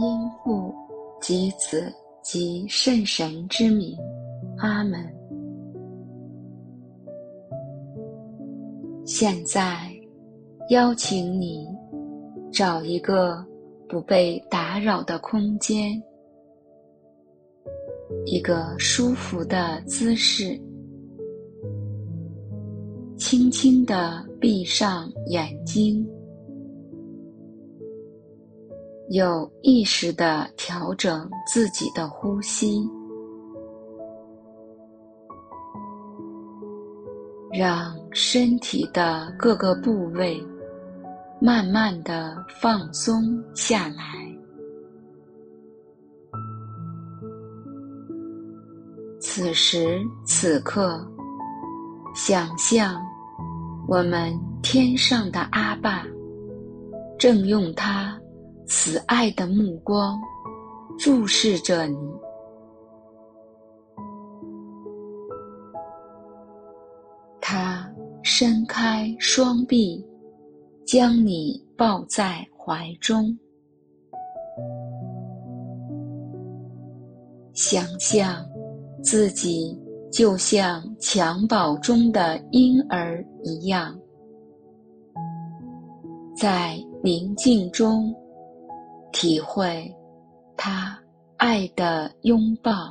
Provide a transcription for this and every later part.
因父及子及圣神之名，阿门。现在，邀请你找一个不被打扰的空间，一个舒服的姿势，轻轻地闭上眼睛。有意识地调整自己的呼吸，让身体的各个部位慢慢的放松下来。此时此刻，想象我们天上的阿爸正用他慈爱的目光注视着你，伸开双臂，将你抱在怀中，想象自己就像襁褓中的婴儿一样，在宁静中。体会他爱的拥抱。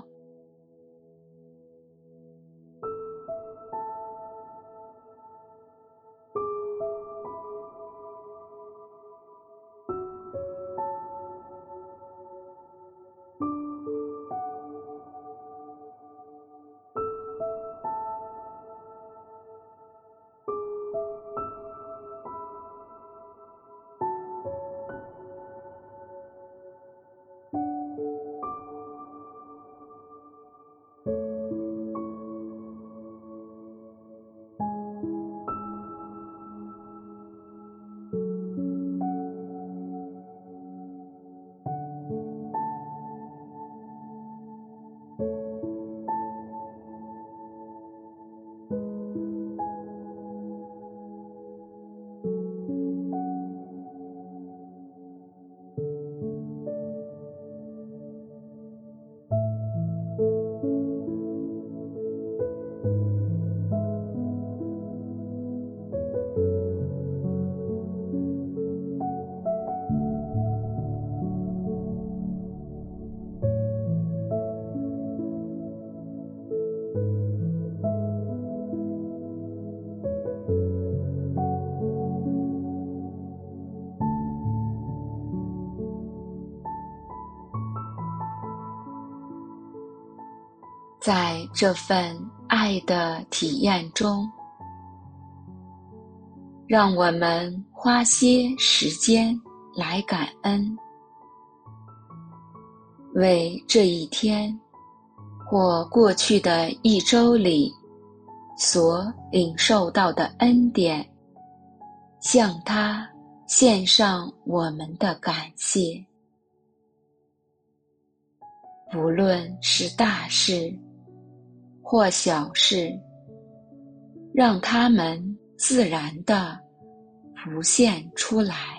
在这份爱的体验中，让我们花些时间来感恩，为这一天或过去的一周里所领受到的恩典，向他献上我们的感谢。无论是大事，或小事，让它们自然地浮现出来。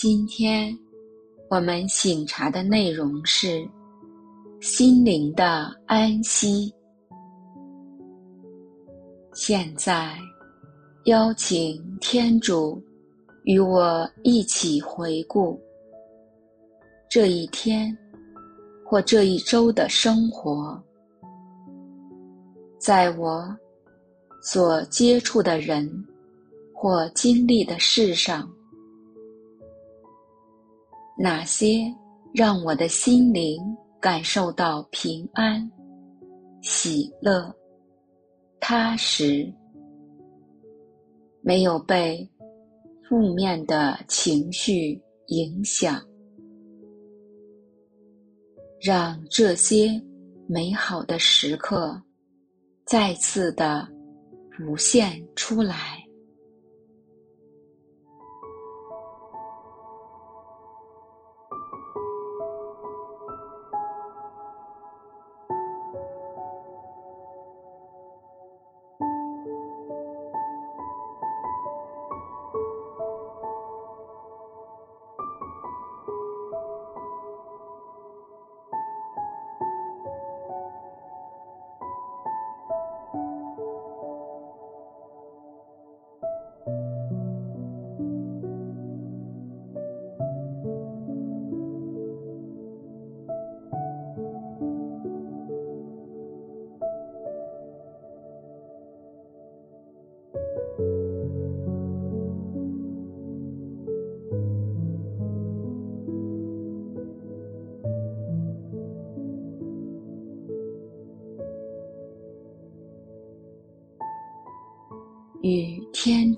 今天我们醒察的内容是心灵的安息。现在，邀请天主与我一起回顾这一天或这一周的生活，在我所接触的人或经历的事上，哪些让我的心灵感受到平安、喜乐、踏实，没有被负面的情绪影响，让这些美好的时刻再次的浮现出来。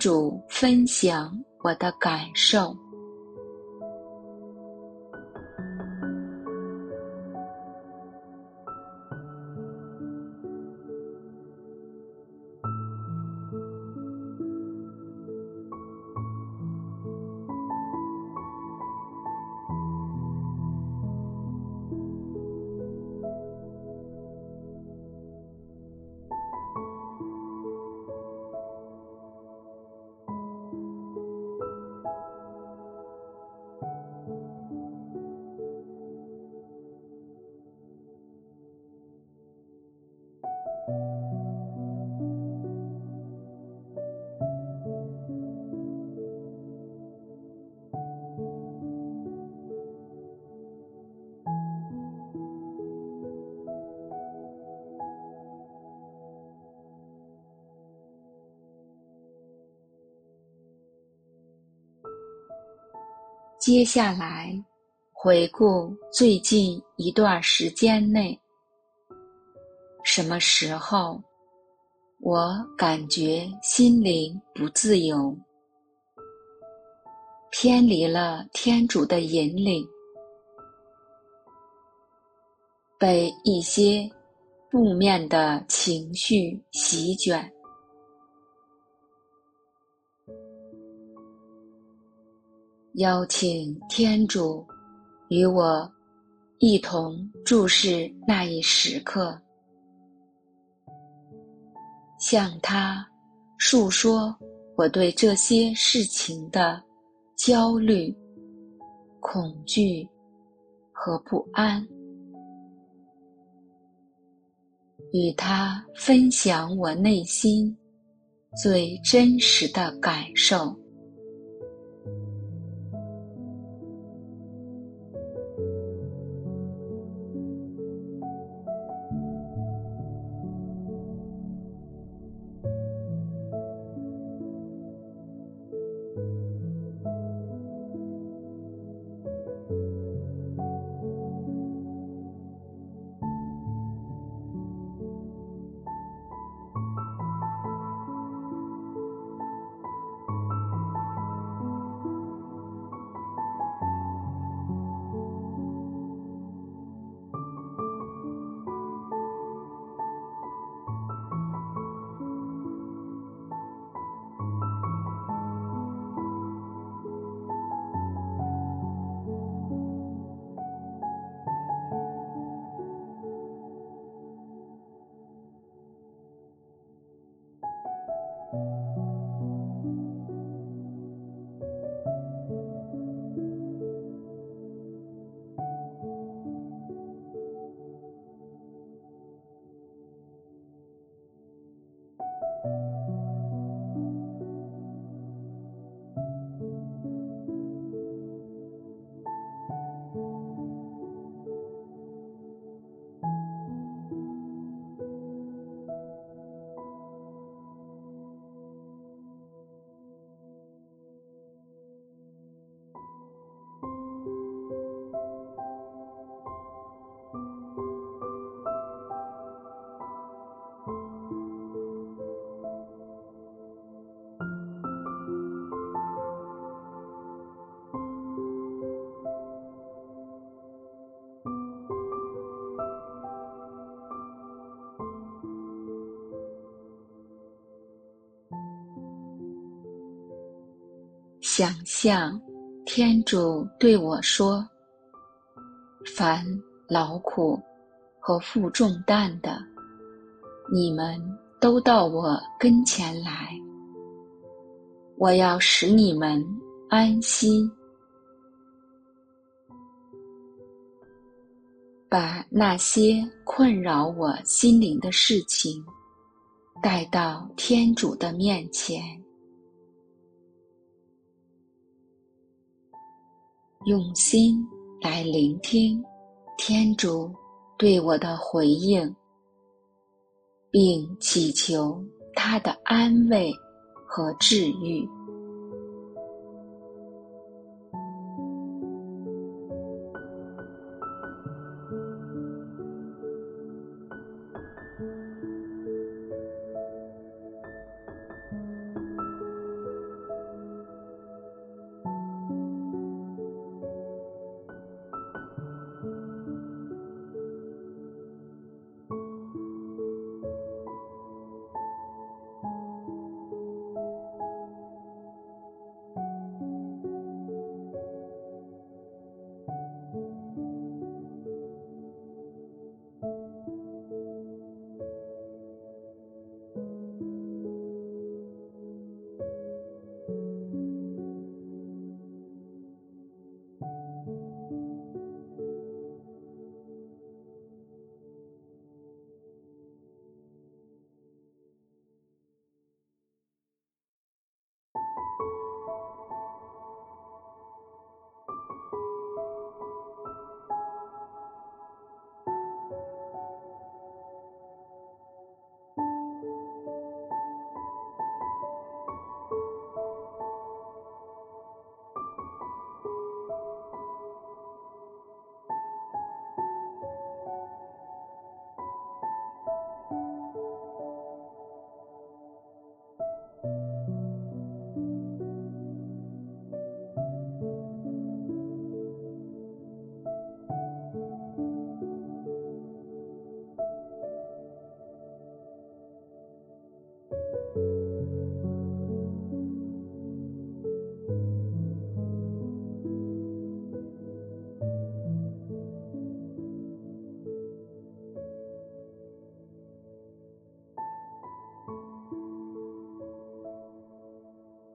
主分享我的感受。接下来，回顾最近一段时间内，什么时候我感觉心灵不自由，偏离了天主的引领，被一些负面的情绪席卷。邀请天主与我一同注视那一时刻，向他诉说我对这些事情的焦虑、恐惧和不安，与他分享我内心最真实的感受。想象天主对我说：“凡劳苦和负重担的，你们都到我跟前来，我要使你们安息。”把那些困扰我心灵的事情带到天主的面前，用心来聆听天主对我的回应，并祈求他的安慰和治愈。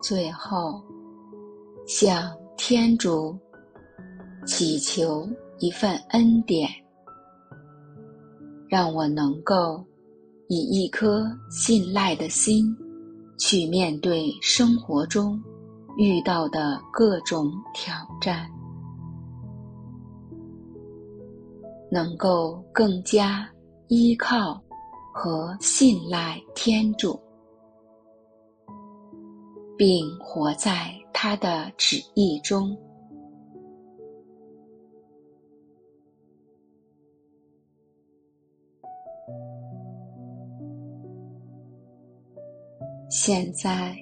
最后，向天主祈求一份恩典，让我能够以一颗信赖的心去面对生活中遇到的各种挑战，能够更加依靠和信赖天主。并活在他的旨意中。现在，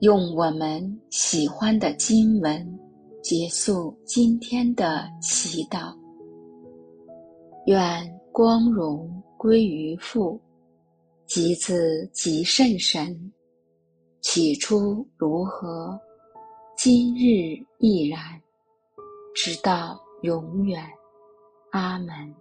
用我们喜欢的经文结束今天的祈祷。愿光荣归于父，及子，及圣神。起初如何，今日亦然，直到永远。阿门。